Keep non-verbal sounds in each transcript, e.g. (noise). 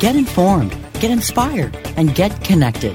Get informed, get inspired, and get connected.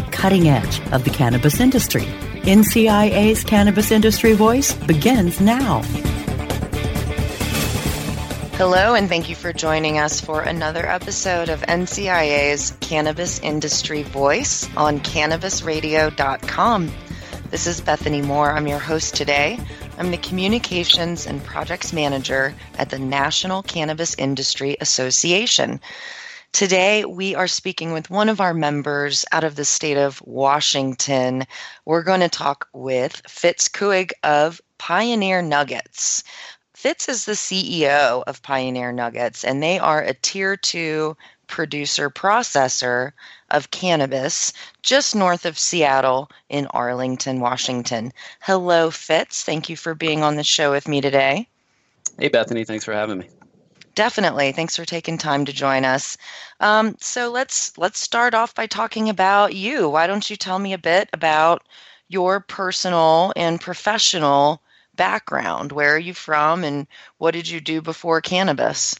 cutting edge of the cannabis industry. NCIA's Cannabis Industry Voice begins now. Hello, and thank you for joining us for another episode of NCIA's Cannabis Industry Voice on CannabisRadio.com. This is Bethany Moore. I'm your host today. I'm the Communications and Projects Manager at the National Cannabis Industry Association. Today, we are speaking with one of our members out of the state of Washington. We're going to talk with Fitz Kuig of Pioneer Nuggets. Fitz is the CEO of Pioneer Nuggets, and they are a tier two producer processor of cannabis just north of Seattle in Arlington, Washington. Hello, Fitz. Thank you for being on the show with me today. Hey, Bethany. Thanks for having me. Definitely. Thanks for taking time to join us. Um, so let's let's start off by talking about you. Why don't you tell me a bit about your personal and professional background. Where are you from, and what did you do before cannabis?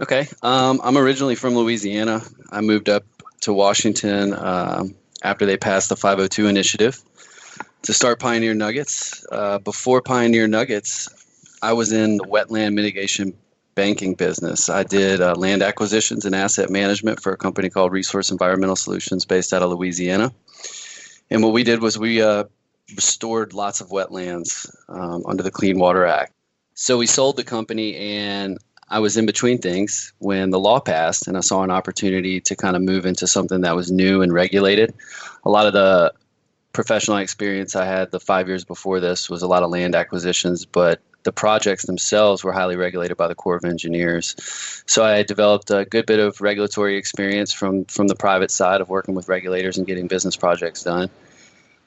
Okay, um, I'm originally from Louisiana. I moved up to Washington um, after they passed the 502 initiative to start Pioneer Nuggets. Uh, before Pioneer Nuggets, I was in the wetland mitigation banking business. I did uh, land acquisitions and asset management for a company called Resource Environmental Solutions based out of Louisiana. And what we did was we uh, restored lots of wetlands um, under the Clean Water Act. So we sold the company, and I was in between things when the law passed, and I saw an opportunity to kind of move into something that was new and regulated. A lot of the professional experience I had the five years before this was a lot of land acquisitions, but the projects themselves were highly regulated by the Corps of Engineers. So I developed a good bit of regulatory experience from from the private side of working with regulators and getting business projects done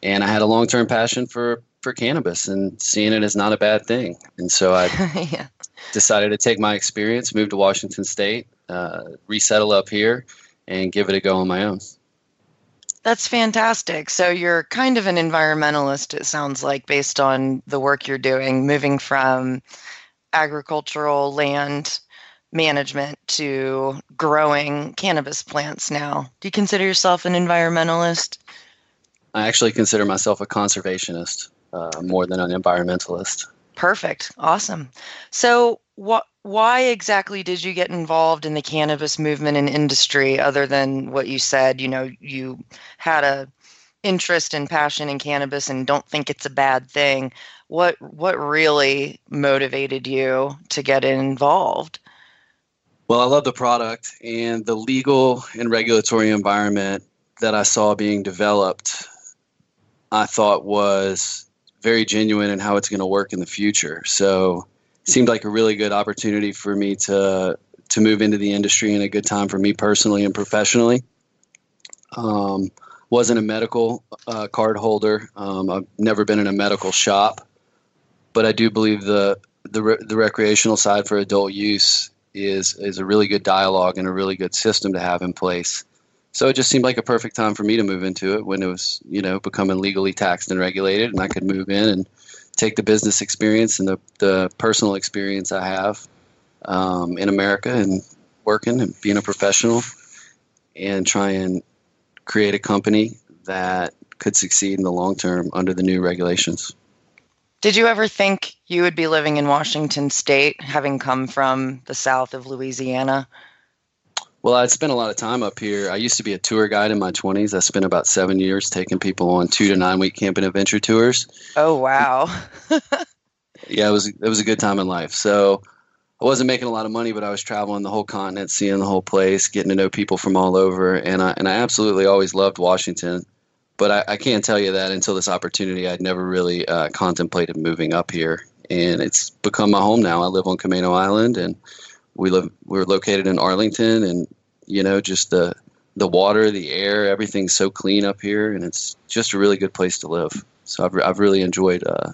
and I had a long term passion for for cannabis and seeing it as not a bad thing. And so I (laughs) yeah. decided to take my experience, move to Washington State, uh, resettle up here, and give it a go on my own. That's fantastic. So you're kind of an environmentalist, it sounds like, based on the work you're doing, moving from agricultural land management to growing cannabis plants now. Do you consider yourself an environmentalist? I actually consider myself a conservationist uh, more than an environmentalist. Perfect. Awesome. So, what? Why exactly did you get involved in the cannabis movement and industry, other than what you said? You know, you had a interest and passion in cannabis and don't think it's a bad thing. What what really motivated you to get involved? Well, I love the product and the legal and regulatory environment that I saw being developed. I thought was very genuine in how it's going to work in the future. So, seemed like a really good opportunity for me to to move into the industry and a good time for me personally and professionally. Um, wasn't a medical uh, card holder. Um, I've never been in a medical shop, but I do believe the the, re- the recreational side for adult use is is a really good dialogue and a really good system to have in place. So it just seemed like a perfect time for me to move into it when it was you know becoming legally taxed and regulated, and I could move in and take the business experience and the, the personal experience I have um, in America and working and being a professional and try and create a company that could succeed in the long term under the new regulations. Did you ever think you would be living in Washington state, having come from the south of Louisiana? Well, I'd spent a lot of time up here. I used to be a tour guide in my 20s. I spent about seven years taking people on two to nine week camping adventure tours. Oh, wow. (laughs) yeah, it was, it was a good time in life. So I wasn't making a lot of money, but I was traveling the whole continent, seeing the whole place, getting to know people from all over. And I, and I absolutely always loved Washington. But I, I can't tell you that until this opportunity, I'd never really uh, contemplated moving up here. And it's become my home now. I live on Camano Island and we live we're located in Arlington, and you know just the the water, the air, everything's so clean up here, and it's just a really good place to live. So I've I've really enjoyed uh,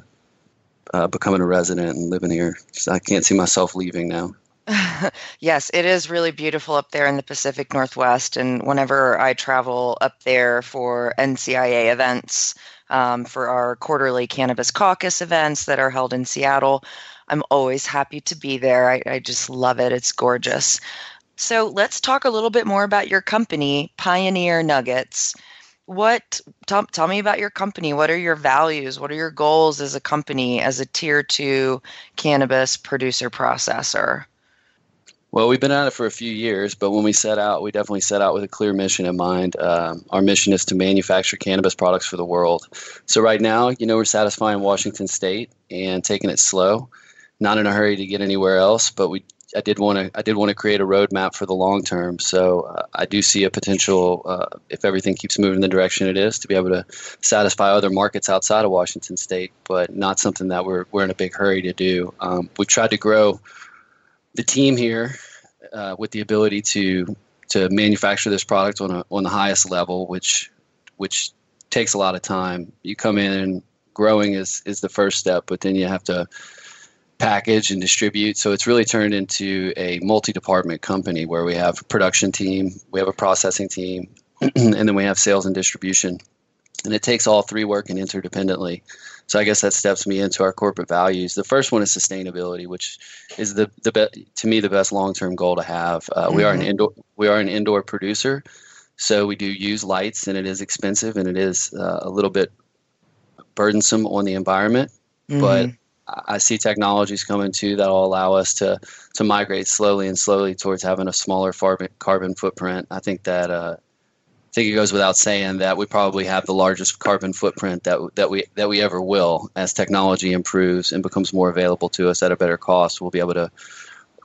uh, becoming a resident and living here. I can't see myself leaving now. (laughs) yes, it is really beautiful up there in the Pacific Northwest. And whenever I travel up there for NCIA events, um, for our quarterly Cannabis Caucus events that are held in Seattle, I'm always happy to be there. I, I just love it. It's gorgeous. So let's talk a little bit more about your company, Pioneer Nuggets. What tell, tell me about your company? What are your values? What are your goals as a company, as a tier two cannabis producer processor? Well, we've been at it for a few years, but when we set out, we definitely set out with a clear mission in mind. Um, our mission is to manufacture cannabis products for the world. So right now, you know, we're satisfying Washington State and taking it slow not in a hurry to get anywhere else, but we I did want to I did want to create a roadmap for the long term. So uh, I do see a potential uh, if everything keeps moving in the direction it is to be able to satisfy other markets outside of Washington State, but not something that we're we're in a big hurry to do. Um, we tried to grow the team here uh, with the ability to to manufacture this product on a, on the highest level, which which takes a lot of time. You come in and growing is is the first step, but then you have to package and distribute. So it's really turned into a multi-department company where we have a production team, we have a processing team, (clears throat) and then we have sales and distribution. And it takes all three working interdependently. So I guess that steps me into our corporate values. The first one is sustainability, which is the the be- to me the best long term goal to have. Uh, mm-hmm. We are an mm-hmm. indoor we are an indoor producer, so we do use lights, and it is expensive and it is uh, a little bit burdensome on the environment. Mm-hmm. But I see technologies coming too that will allow us to to migrate slowly and slowly towards having a smaller carbon footprint. I think that uh, I think it goes without saying that we probably have the largest carbon footprint that that we that we ever will as technology improves and becomes more available to us at a better cost. We'll be able to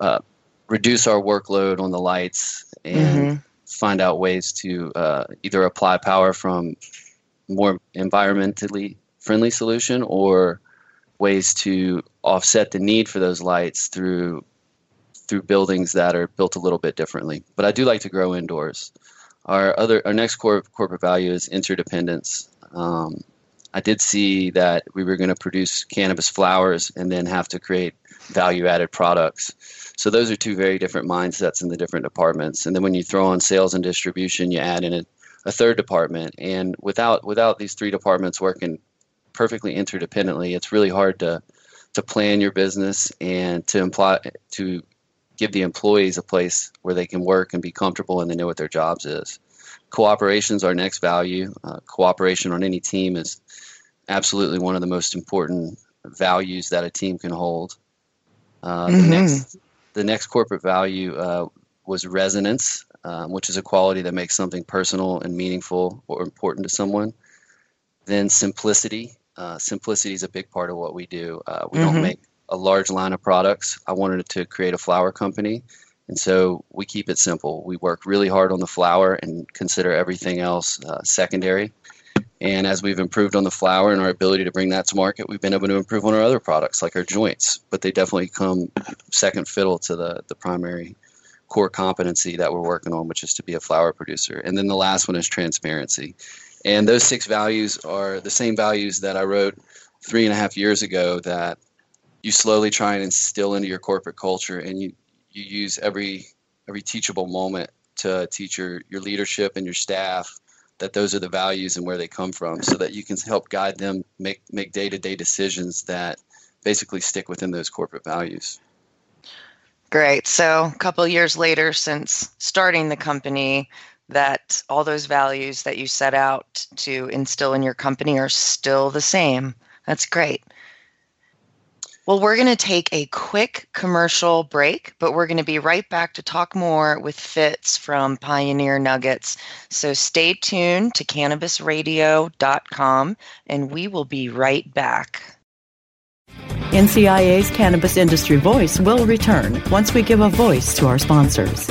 uh, reduce our workload on the lights and mm-hmm. find out ways to uh, either apply power from more environmentally friendly solution or ways to offset the need for those lights through through buildings that are built a little bit differently. But I do like to grow indoors. Our other our next core corporate value is interdependence. Um, I did see that we were going to produce cannabis flowers and then have to create value added products. So those are two very different mindsets in the different departments. And then when you throw on sales and distribution, you add in a, a third department. And without without these three departments working perfectly interdependently. It's really hard to to plan your business and to imply to give the employees a place where they can work and be comfortable and they know what their jobs is. Cooperation is our next value. Uh, cooperation on any team is absolutely one of the most important values that a team can hold. Uh, mm-hmm. The next, the next corporate value uh, was resonance, um, which is a quality that makes something personal and meaningful or important to someone. Then simplicity, uh, simplicity is a big part of what we do. Uh, we mm-hmm. don't make a large line of products. I wanted to create a flower company And so we keep it simple. We work really hard on the flower and consider everything else uh, secondary. And as we've improved on the flower and our ability to bring that to market, we've been able to improve on our other products like our joints. But they definitely come second fiddle to the, the primary core competency that we're working on, which is to be a flower producer. And then the last one is transparency. And those six values are the same values that I wrote three and a half years ago that you slowly try and instill into your corporate culture and you, you use every every teachable moment to teach your, your leadership and your staff that those are the values and where they come from so that you can help guide them make make day-to-day decisions that basically stick within those corporate values. Great. So a couple years later since starting the company that all those values that you set out to instill in your company are still the same. That's great well, we're going to take a quick commercial break, but we're going to be right back to talk more with Fitz from Pioneer Nuggets. So stay tuned to cannabisradio.com and we will be right back. NCIA's Cannabis Industry Voice will return once we give a voice to our sponsors.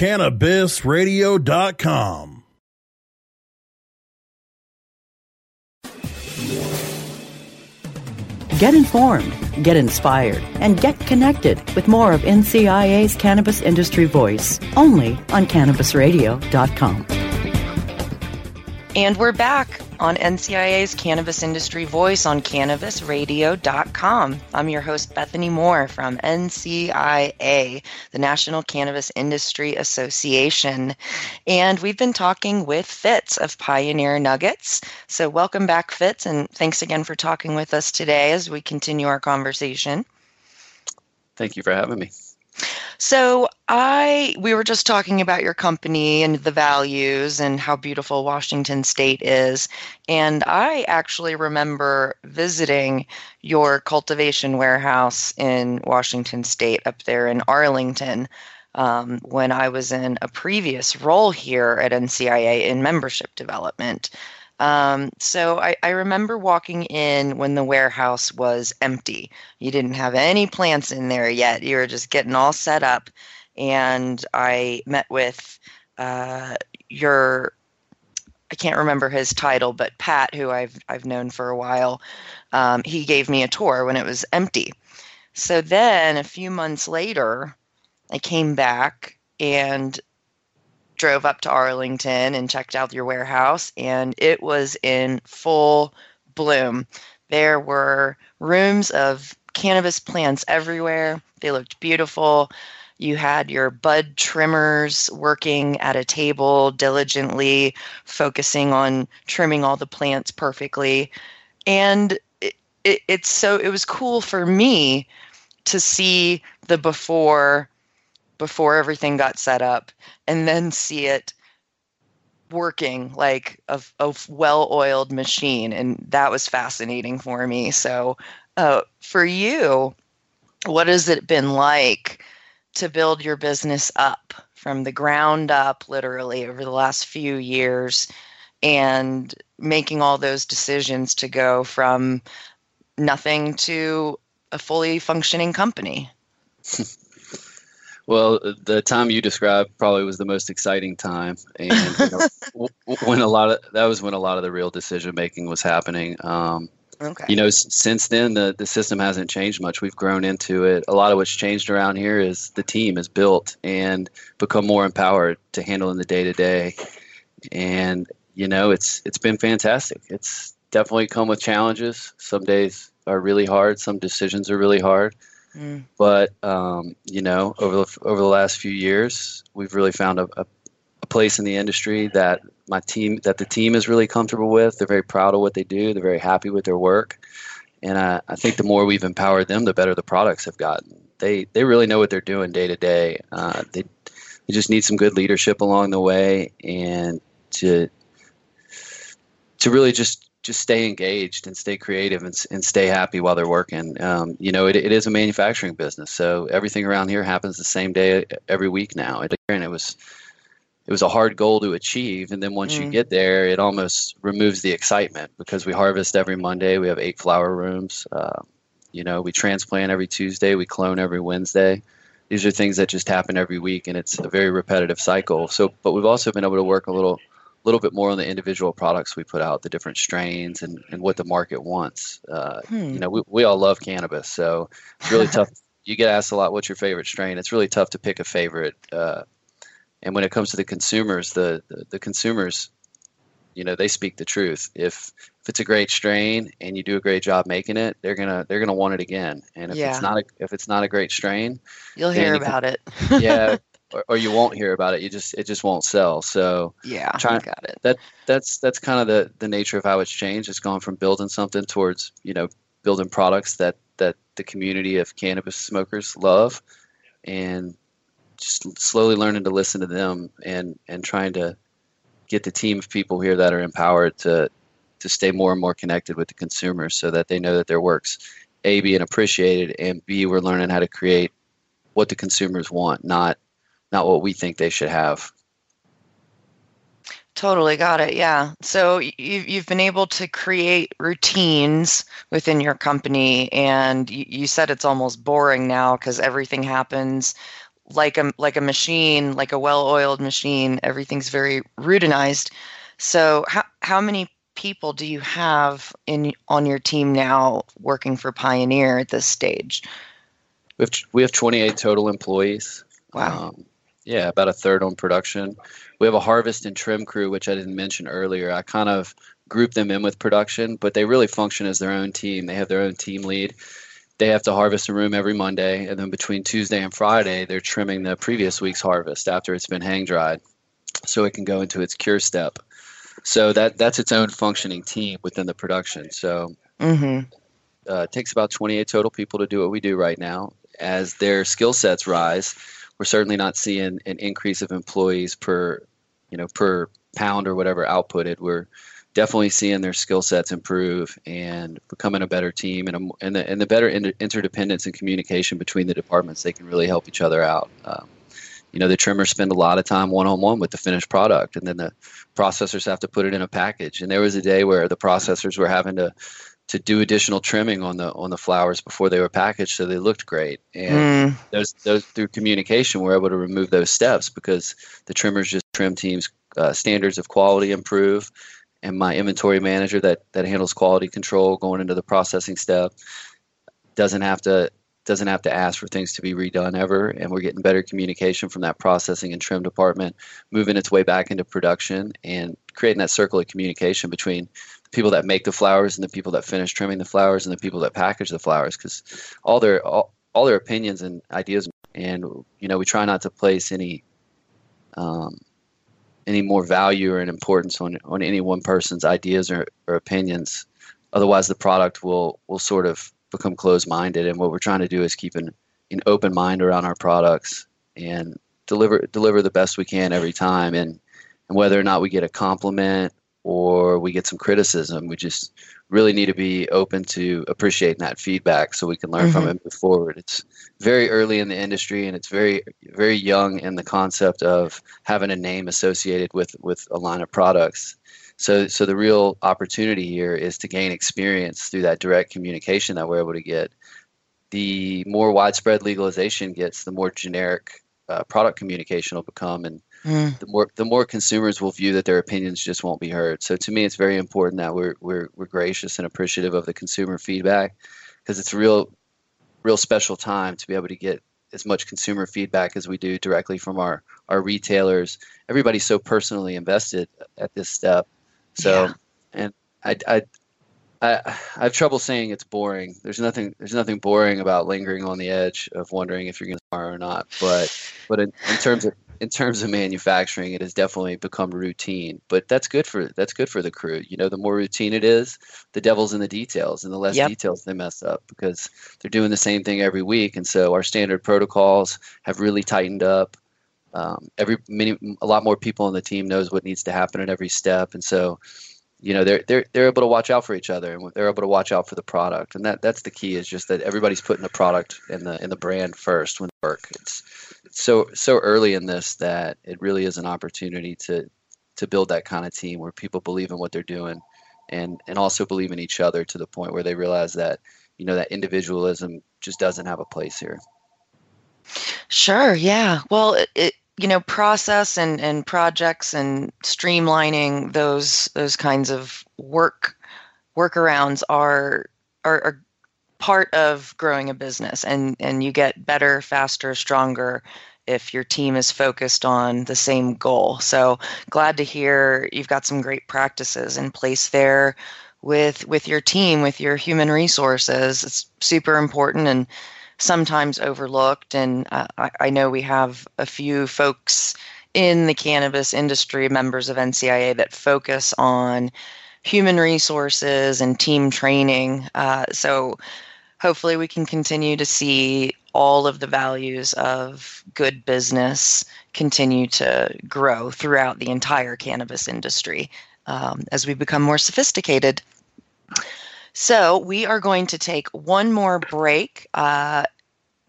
CannabisRadio.com. Get informed, get inspired, and get connected with more of NCIA's Cannabis Industry Voice only on CannabisRadio.com. And we're back on NCIA's Cannabis Industry Voice on CannabisRadio.com. I'm your host, Bethany Moore from NCIA, the National Cannabis Industry Association. And we've been talking with Fitz of Pioneer Nuggets. So, welcome back, Fitz, and thanks again for talking with us today as we continue our conversation. Thank you for having me. So I we were just talking about your company and the values and how beautiful Washington state is. And I actually remember visiting your cultivation warehouse in Washington state up there in Arlington. Um, when I was in a previous role here at NCIA in membership development. Um, so I, I, remember walking in when the warehouse was empty. You didn't have any plants in there yet. You were just getting all set up. And I met with uh, your, I can't remember his title, but Pat, who I've, I've known for a while, um, he gave me a tour when it was empty. So then a few months later, I came back and drove up to Arlington and checked out your warehouse, and it was in full bloom. There were rooms of cannabis plants everywhere. They looked beautiful. You had your bud trimmers working at a table diligently, focusing on trimming all the plants perfectly. And it, it, it's so, it was cool for me to see the before before everything got set up and then see it working like a, a well-oiled machine and that was fascinating for me so uh, for you what has it been like to build your business up from the ground up, literally, over the last few years, and making all those decisions to go from nothing to a fully functioning company? (laughs) Well, the time you described probably was the most exciting time, and you know, (laughs) when a lot of that was when a lot of the real decision making was happening. Um, Okay. you know, s- since then the the system hasn't changed much. We've grown into it. A lot of what's changed around here is the team is built and become more empowered to handle in the day to day, and you know, it's it's been fantastic. It's definitely come with challenges. Some days are really hard. Some decisions are really hard. Mm. But um, you know, over the over the last few years, we've really found a, a, a place in the industry that my team that the team is really comfortable with. They're very proud of what they do. They're very happy with their work, and I, I think the more we've empowered them, the better the products have gotten. They they really know what they're doing day to day. Uh, They they just need some good leadership along the way, and to to really just just stay engaged and stay creative and, and stay happy while they're working. Um, you know, it, it is a manufacturing business, so everything around here happens the same day every week now. It, and it was it was a hard goal to achieve, and then once you Mm. get there, it almost removes the excitement because we harvest every Monday. We have eight flower rooms. Uh, you know, we transplant every Tuesday. We clone every Wednesday. These are things that just happen every week, and it's a very repetitive cycle. So, but we've also been able to work a little little bit more on the individual products we put out, the different strains, and, and what the market wants. Uh, Hmm. You know, we, we all love cannabis, so it's really tough. (laughs) You get asked a lot, "What's your favorite strain?" It's really tough to pick a favorite. Uh, and when it comes to the consumers, the, the the consumers, you know, they speak the truth. If if it's a great strain and you do a great job making it, they're gonna they're gonna want it again. And if Yeah. it's not a if it's not a great strain, You'll hear you can- about it. yeah, (laughs) or, or you won't hear about it. You just it just won't sell. So yeah, got it. that that's that's kind of the the nature of how it's changed. It's gone from building something towards you know building products that that the community of cannabis smokers love, and just slowly learning to listen to them and and trying to get the team of people here that are empowered to to stay more and more connected with the consumers so that they know that their works a being appreciated and b we're learning how to create what the consumers want not not what we think they should have Totally got it. Yeah. So you've you've been able to create routines within your company, and you, you said it's almost boring now because everything happens like a like a machine, like a well-oiled machine. Everything's very routinized. So how how many people do you have in on your team now working for Pioneer at this stage? We have we have 28 total employees. Wow. Um, yeah, about a third on production. We have a harvest and trim crew, which I didn't mention earlier. I kind of group them in with production, but they really function as their own team. They have their own team lead. They have to harvest a room every Monday, and then between Tuesday and Friday, they're trimming the previous week's harvest after it's been hang dried, so it can go into its cure step. So that that's its own functioning team within the production. So Mm-hmm. uh, it takes about 28 total people to do what we do right now. As their skill sets rise, we're certainly not seeing an increase of employees per, you know, per pound or whatever outputted. We're definitely seeing their skill sets improve and becoming a better team and, a, and, the, and the better inter- interdependence and communication between the departments. They can really help each other out. Um, you know, the trimmers spend a lot of time one on one with the finished product, and then the processors have to put it in a package. And there was a day where the processors were having to to do additional trimming on the on the flowers before they were packaged so they looked great. And Mm. those those through communication we're able to remove those steps because the trimmers just trim teams uh, standards of quality improve. And my inventory manager that that handles quality control going into the processing step doesn't have to doesn't have to ask for things to be redone ever. And we're getting better communication from that processing and trim department moving its way back into production and creating that circle of communication between people that make the flowers and the people that finish trimming the flowers and the people that package the flowers because all their all, all their opinions and ideas and you know we try not to place any um, any more value or an importance on on any one person's ideas or, or opinions. Otherwise the product will will sort of become closed minded and what we're trying to do is keep an, an open mind around our products and deliver deliver the best we can every time. And and whether or not we get a compliment or we get some criticism. We just really need to be open to appreciating that feedback so we can learn mm-hmm. from it and move forward. It's very early in the industry and it's very very young in the concept of having a name associated with with a line of products. So so the real opportunity here is to gain experience through that direct communication that we're able to get. The more widespread legalization gets, the more generic uh, product communication will become and mm. the more the more consumers will view that their opinions just won't be heard. So to me, it's very important that we're we're, we're gracious and appreciative of the consumer feedback because it's a real real special time to be able to get as much consumer feedback as we do directly from our our retailers. Everybody's so personally invested at this step. So yeah. and I, I I, I have trouble saying it's boring. There's nothing there's nothing boring about lingering on the edge of wondering if you're going to tomorrow or not. But but in, in terms of in terms of manufacturing, it has definitely become routine. But that's good for that's good for the crew. You know, the more routine it is, the devil's in the details, and the less yep. details they mess up because they're doing the same thing every week. And so our standard protocols have really tightened up. Um, every many a lot more people on the team knows what needs to happen at every step, and so you know they're they're they're able to watch out for each other and they're able to watch out for the product. And that that's the key is just that everybody's putting the product and the and the brand first when work. It's, so so early in this that it really is an opportunity to to build that kind of team where people believe in what they're doing and and also believe in each other to the point where they realize that you know that individualism just doesn't have a place here. Sure yeah. Well it you know process and and projects and streamlining those those kinds of work workarounds are are, are part of growing a business. And and you get better faster stronger if your team is focused on the same goal. So glad to hear you've got some great practices in place there with with your team with your human resources. It's super important and sometimes overlooked. And uh, I, I know we have a few folks in the cannabis industry, members of NCIA, that focus on human resources and team training. Uh, so hopefully we can continue to see all of the values of good business continue to grow throughout the entire cannabis industry um, as we become more sophisticated. So, we are going to take one more break, uh,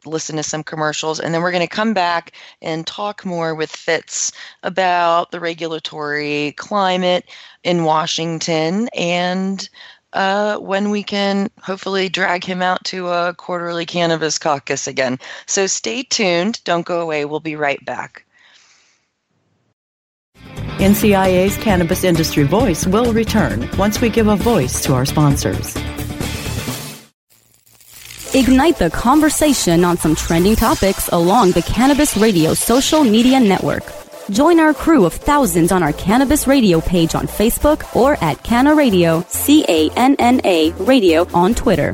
listen to some commercials, and then we're going to come back and talk more with Fitz about the regulatory climate in Washington and uh, when we can hopefully drag him out to a quarterly cannabis caucus again. So stay tuned. Don't go away. We'll be right back. NCIA's Cannabis Industry Voice will return once we give a voice to our sponsors. Ignite the conversation on some trending topics along the Cannabis Radio social media network. Join our crew of thousands on our Cannabis Radio page on Facebook or at Canna Radio, C A N N A Radio on Twitter.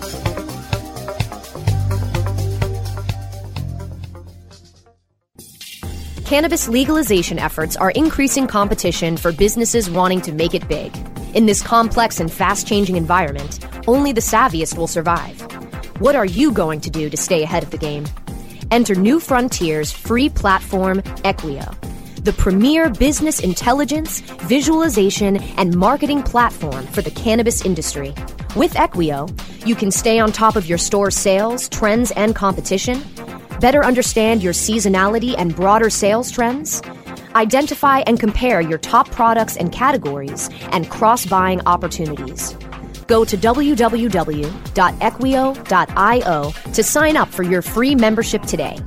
Cannabis legalization efforts are increasing competition for businesses wanting to make it big. In this complex and fast changing environment, only the savviest will survive. What are you going to do to stay ahead of the game? Enter New Frontier's free platform, Equio, the premier business intelligence, visualization, and marketing platform for the cannabis industry. With Equio, you can stay on top of your store's sales, trends, and competition Better understand your seasonality and broader sales trends? Identify and compare your top products and categories and cross buying opportunities. Go to www.equio.io to sign up for your free membership today.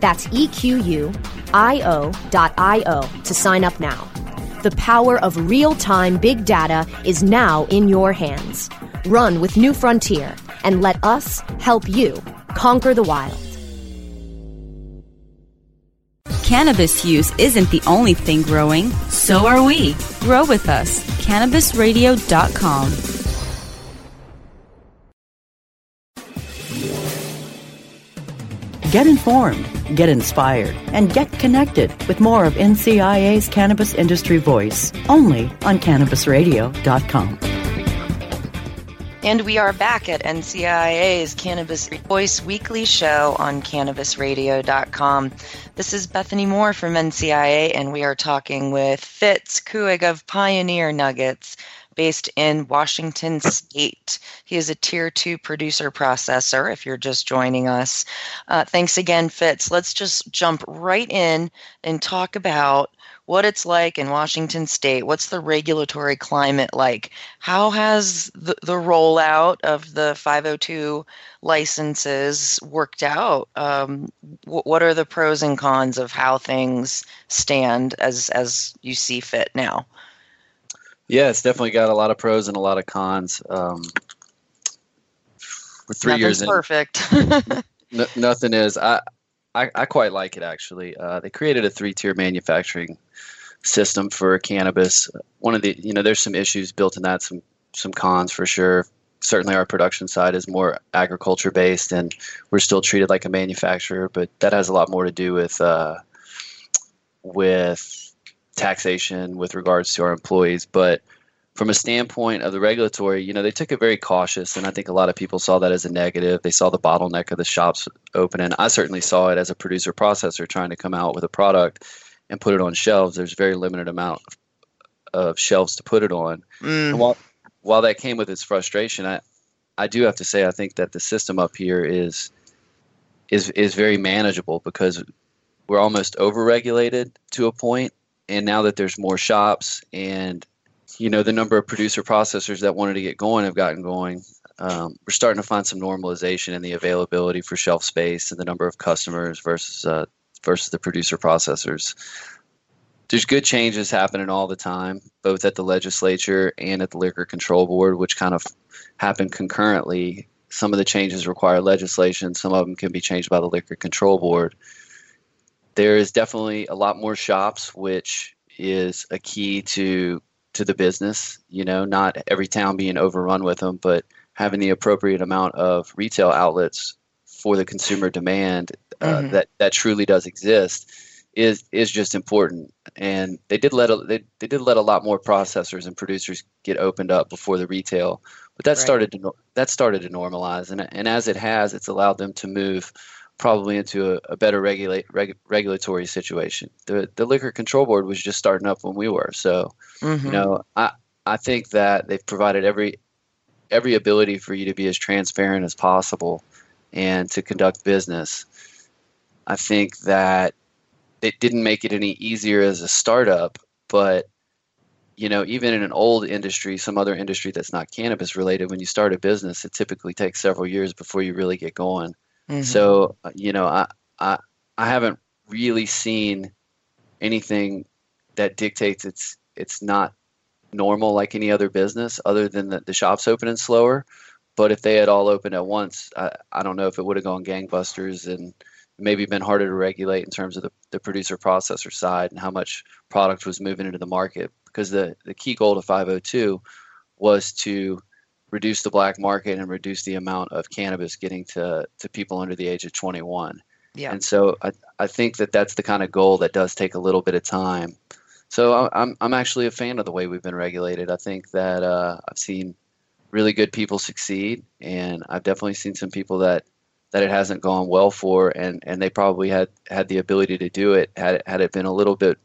That's EQU io.io to sign up now. The power of real time big data is now in your hands. Run with New Frontier and let us help you conquer the wild. Cannabis use isn't the only thing growing, so are we. Grow with us. CannabisRadio.com. Get informed, get inspired, and get connected with more of NCIA's Cannabis Industry Voice only on CannabisRadio.com. And we are back at NCIA's Cannabis Voice weekly show on CannabisRadio.com. This is Bethany Moore from NCIA, and we are talking with Fitz Kuig of Pioneer Nuggets based in Washington State. He is a tier two producer processor, if you're just joining us. Uh, thanks again, Fitz. Let's just jump right in and talk about what it's like in Washington State. What's the regulatory climate like? How has the, the rollout of the 502 licenses worked out? Um, w- what are the pros and cons of how things stand as as you see fit now? Yeah, it's definitely got a lot of pros and a lot of cons. Um, we're three Nothing's years in. perfect. (laughs) N- nothing is. I, I, I quite like it actually. Uh, they created a three-tier manufacturing system for cannabis. One of the, you know, there's some issues built in that, some some cons for sure. Certainly, our production side is more agriculture based, and we're still treated like a manufacturer. But that has a lot more to do with uh, with taxation with regards to our employees. But from a standpoint of the regulatory, you know, they took it very cautious, and I think a lot of people saw that as a negative. They saw the bottleneck of the shops opening. I certainly saw it as a producer processor trying to come out with a product and put it on shelves. There's very limited amount of shelves to put it on. Mm. And while while that came with its frustration, I I do have to say I think that the system up here is is is very manageable because we're almost overregulated to a point and now that there's more shops and you know the number of producer processors that wanted to get going have gotten going um, we're starting to find some normalization in the availability for shelf space and the number of customers versus uh, versus the producer processors. There's good changes happening all the time both at the legislature and at the liquor control board which kind of happen concurrently. Some of the changes require legislation. Some of them can be changed by the liquor control board there is definitely a lot more shops, which is a key to to the business. You know, not every town being overrun with them, but having the appropriate amount of retail outlets for the consumer demand uh, Mhm. that that truly does exist is is just important. And they did let a, they, they did let a lot more processors and producers get opened up before the retail, but that Right. started to that started to normalize. And and as it has, it's allowed them to move probably into a, a better regulate reg, regulatory situation. The the liquor control board was just starting up when we were, so Mhm. you know I I think that they've provided every every ability for you to be as transparent as possible and to conduct business. I think that it didn't make it any easier as a startup, but you know, even in an old industry, some other industry that's not cannabis related, when you start a business, it typically takes several years before you really get going. Mhm. So, uh, you know, I, I I haven't really seen anything that dictates it's it's not normal like any other business, other than that the shops opening slower. But if they had all opened at once, I, I don't know if it would have gone gangbusters and maybe been harder to regulate in terms of the, the producer processor side and how much product was moving into the market. Because the, the key goal to 502 was to reduce the black market and reduce the amount of cannabis getting to, to people under the age of 21. Yeah. And so I, I think that that's the kind of goal that does take a little bit of time. So I- I'm, I'm actually a fan of the way we've been regulated. I think that uh, I've seen really good people succeed, and I've definitely seen some people that, that it hasn't gone well for, and, and they probably had, had the ability to do it had it, had it been a little bit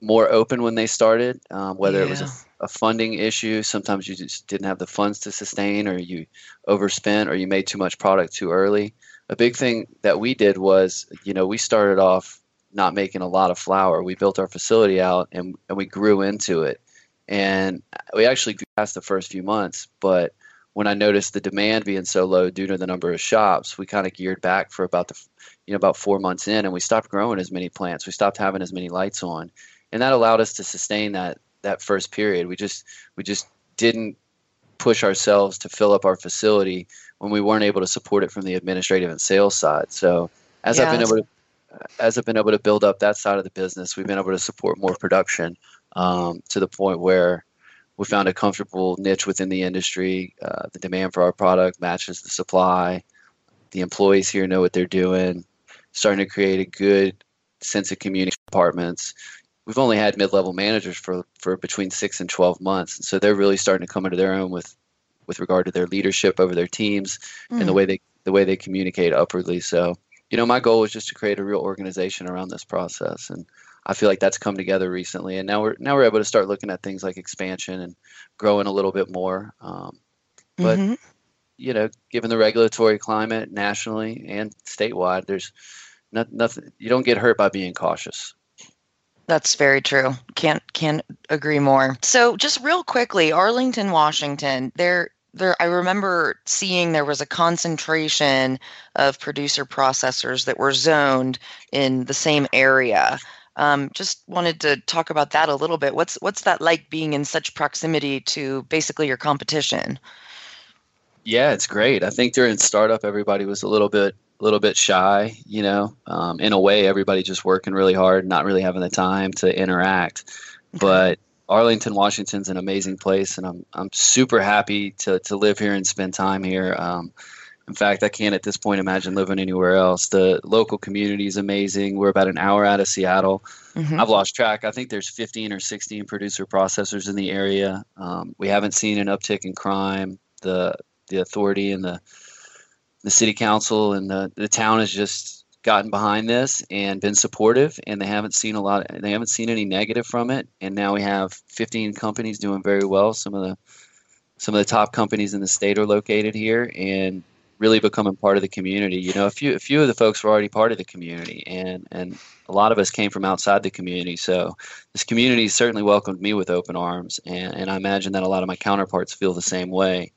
more open when they started, um, whether it was a, a funding issue. Sometimes you just didn't have the funds to sustain, or you overspent, or you made too much product too early. A big thing that we did was, you know, we started off not making a lot of flower. We built our facility out and, and we grew into it. And we actually grew past the first few months, but when I noticed the demand being so low due to the number of shops, we kind of geared back for about the you know about four months in, and we stopped growing as many plants. We stopped having as many lights on, and that allowed us to sustain that that first period. We just we just didn't push ourselves to fill up our facility when we weren't able to support it from the administrative and sales side. So as yeah, I've been able to as I've been able to build up that side of the business, we've been able to support more production um, to the point where we found a comfortable niche within the industry. Uh, the demand for our product matches the supply. The employees here know what they're doing. Starting to create a good sense of community departments. We've only had mid-level managers for, for between six and twelve months, and so they're really starting to come into their own with with regard to their leadership over their teams mm. and the hmm. way they the way they communicate upwardly. So, you know, my goal was just to create a real organization around this process, and I feel like that's come together recently. And now we're now we're able to start looking at things like expansion and growing a little bit more. Um, but mm-hmm. you know, given the regulatory climate nationally and statewide, there's not, nothing. You don't get hurt by being cautious. That's very true. Can't can't agree more. So just real quickly, Arlington, Washington, there there I remember seeing there was a concentration of producer processors that were zoned in the same area. Um, just wanted to talk about that a little bit. What's what's that like being in such proximity to basically your competition? Yeah, it's great. I think during startup, everybody was a little bit a little bit shy, you know. Um, in a way, everybody just working really hard, not really having the time to interact. But Arlington, Washington's an amazing place, and I'm I'm super happy to to live here and spend time here. Um, in fact, I can't at this point imagine living anywhere else. The local community is amazing. We're about an hour out of Seattle. Mm-hmm. I've lost track. I think there's 15 or 16 producer processors in the area. Um, we haven't seen an uptick in crime. The the authority and the the city council and the, the town has just gotten behind this and been supportive and they haven't seen a lot they haven't seen any negative from it. And now we have 15 companies doing very well. Some of the some of the top companies in the state are located here and really becoming part of the community. You know a few a few of the folks were already part of the community and and a lot of us came from outside the community. So this community certainly welcomed me with open arms and, and i imagine that a lot of my counterparts feel the same way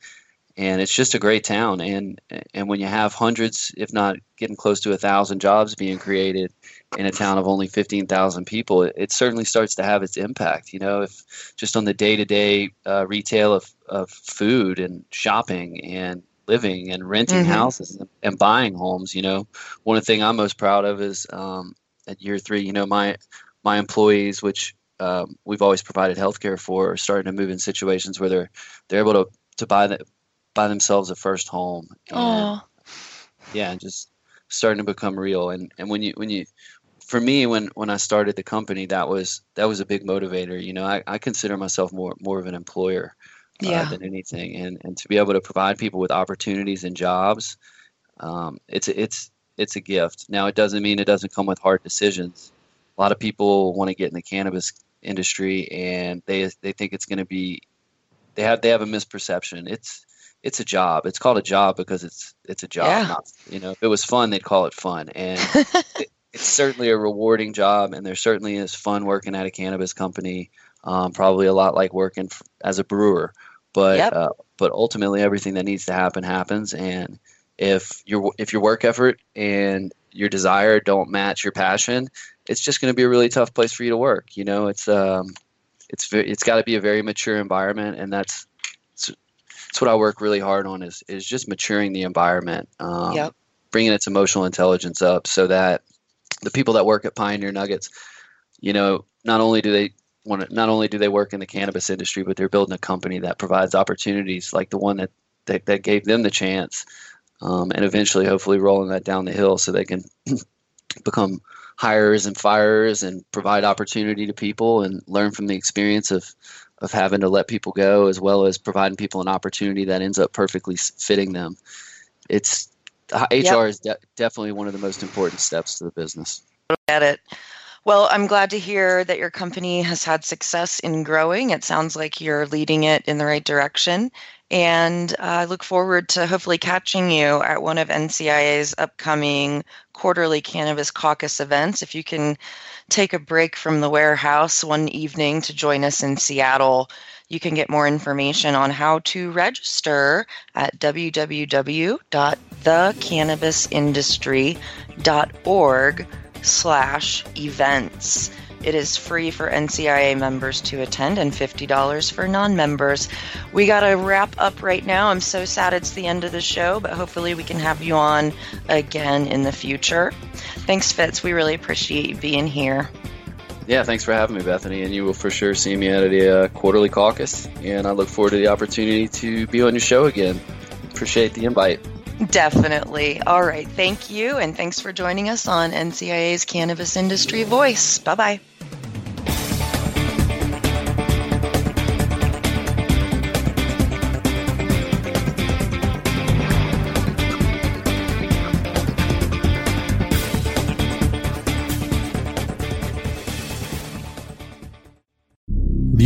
and it's just a great town. And and when you have hundreds, if not getting close to a thousand jobs being created in a town of only fifteen thousand people, it, it, certainly starts to have its impact. You know, if just on the day to day retail of of food and shopping and living and renting mm-hmm. houses and, and, buying homes. You know, one of the things I'm most proud of is um, at year three. You know, my my employees, which um, we've always provided health care for, are starting to move in situations where they're they're able to to buy the buy themselves a first home. And, yeah, just starting to become real. And and when you when you for me when when I started the company that was that was a big motivator. You know, I, I consider myself more more of an employer uh, yeah. than anything, and and to be able to provide people with opportunities and jobs, um, it's it's it's a gift. Now it doesn't mean it doesn't come with hard decisions. A lot of people want to get in the cannabis industry and they they think it's going to be they have they have a misperception. It's it's a job. It's called a job because it's it's a job. Yeah. Not, you know, if it was fun, they'd call it fun. And it, (laughs) it's certainly a rewarding job, and there certainly is fun working at a cannabis company. Um, probably a lot like working f- as a brewer, but yep. uh, but ultimately everything that needs to happen happens. And if your if your work effort and your desire don't match your passion, it's just going to be a really tough place for you to work. You know, it's um, it's it's got to be a very mature environment, and that's that's what I work really hard on is is just maturing the environment, um, yep. bringing its emotional intelligence up, so that the people that work at Pioneer Nuggets, you know, not only do they want to, not only do they work in the cannabis industry, but they're building a company that provides opportunities like the one that that, that gave them the chance, um, and eventually, hopefully, rolling that down the hill so they can (clears throat) become hires and fires and provide opportunity to people and learn from the experience of of having to let people go as well as providing people an opportunity that ends up perfectly fitting them. It's HR yep. is de- definitely one of the most important steps to the business. Get it. Well, I'm glad to hear that your company has had success in growing. It sounds like you're leading it in the right direction. And I look forward to hopefully catching you at one of NCIA's upcoming quarterly Cannabis Caucus events. If you can take a break from the warehouse one evening to join us in Seattle You can get more information on how to register at www.thecannabisindustry.org slash events. It is free for NCIA members to attend and $50 for non members. We got to wrap up right now. I'm so sad it's the end of the show, but hopefully we can have you on again in the future. Thanks, Fitz. We really appreciate you being here. Yeah, thanks for having me, Bethany. And you will for sure see me at a uh, quarterly caucus. And I look forward to the opportunity to be on your show again. Appreciate the invite. Definitely. All right. Thank you. And thanks for joining us on NCIA's Cannabis Industry Voice. Bye bye.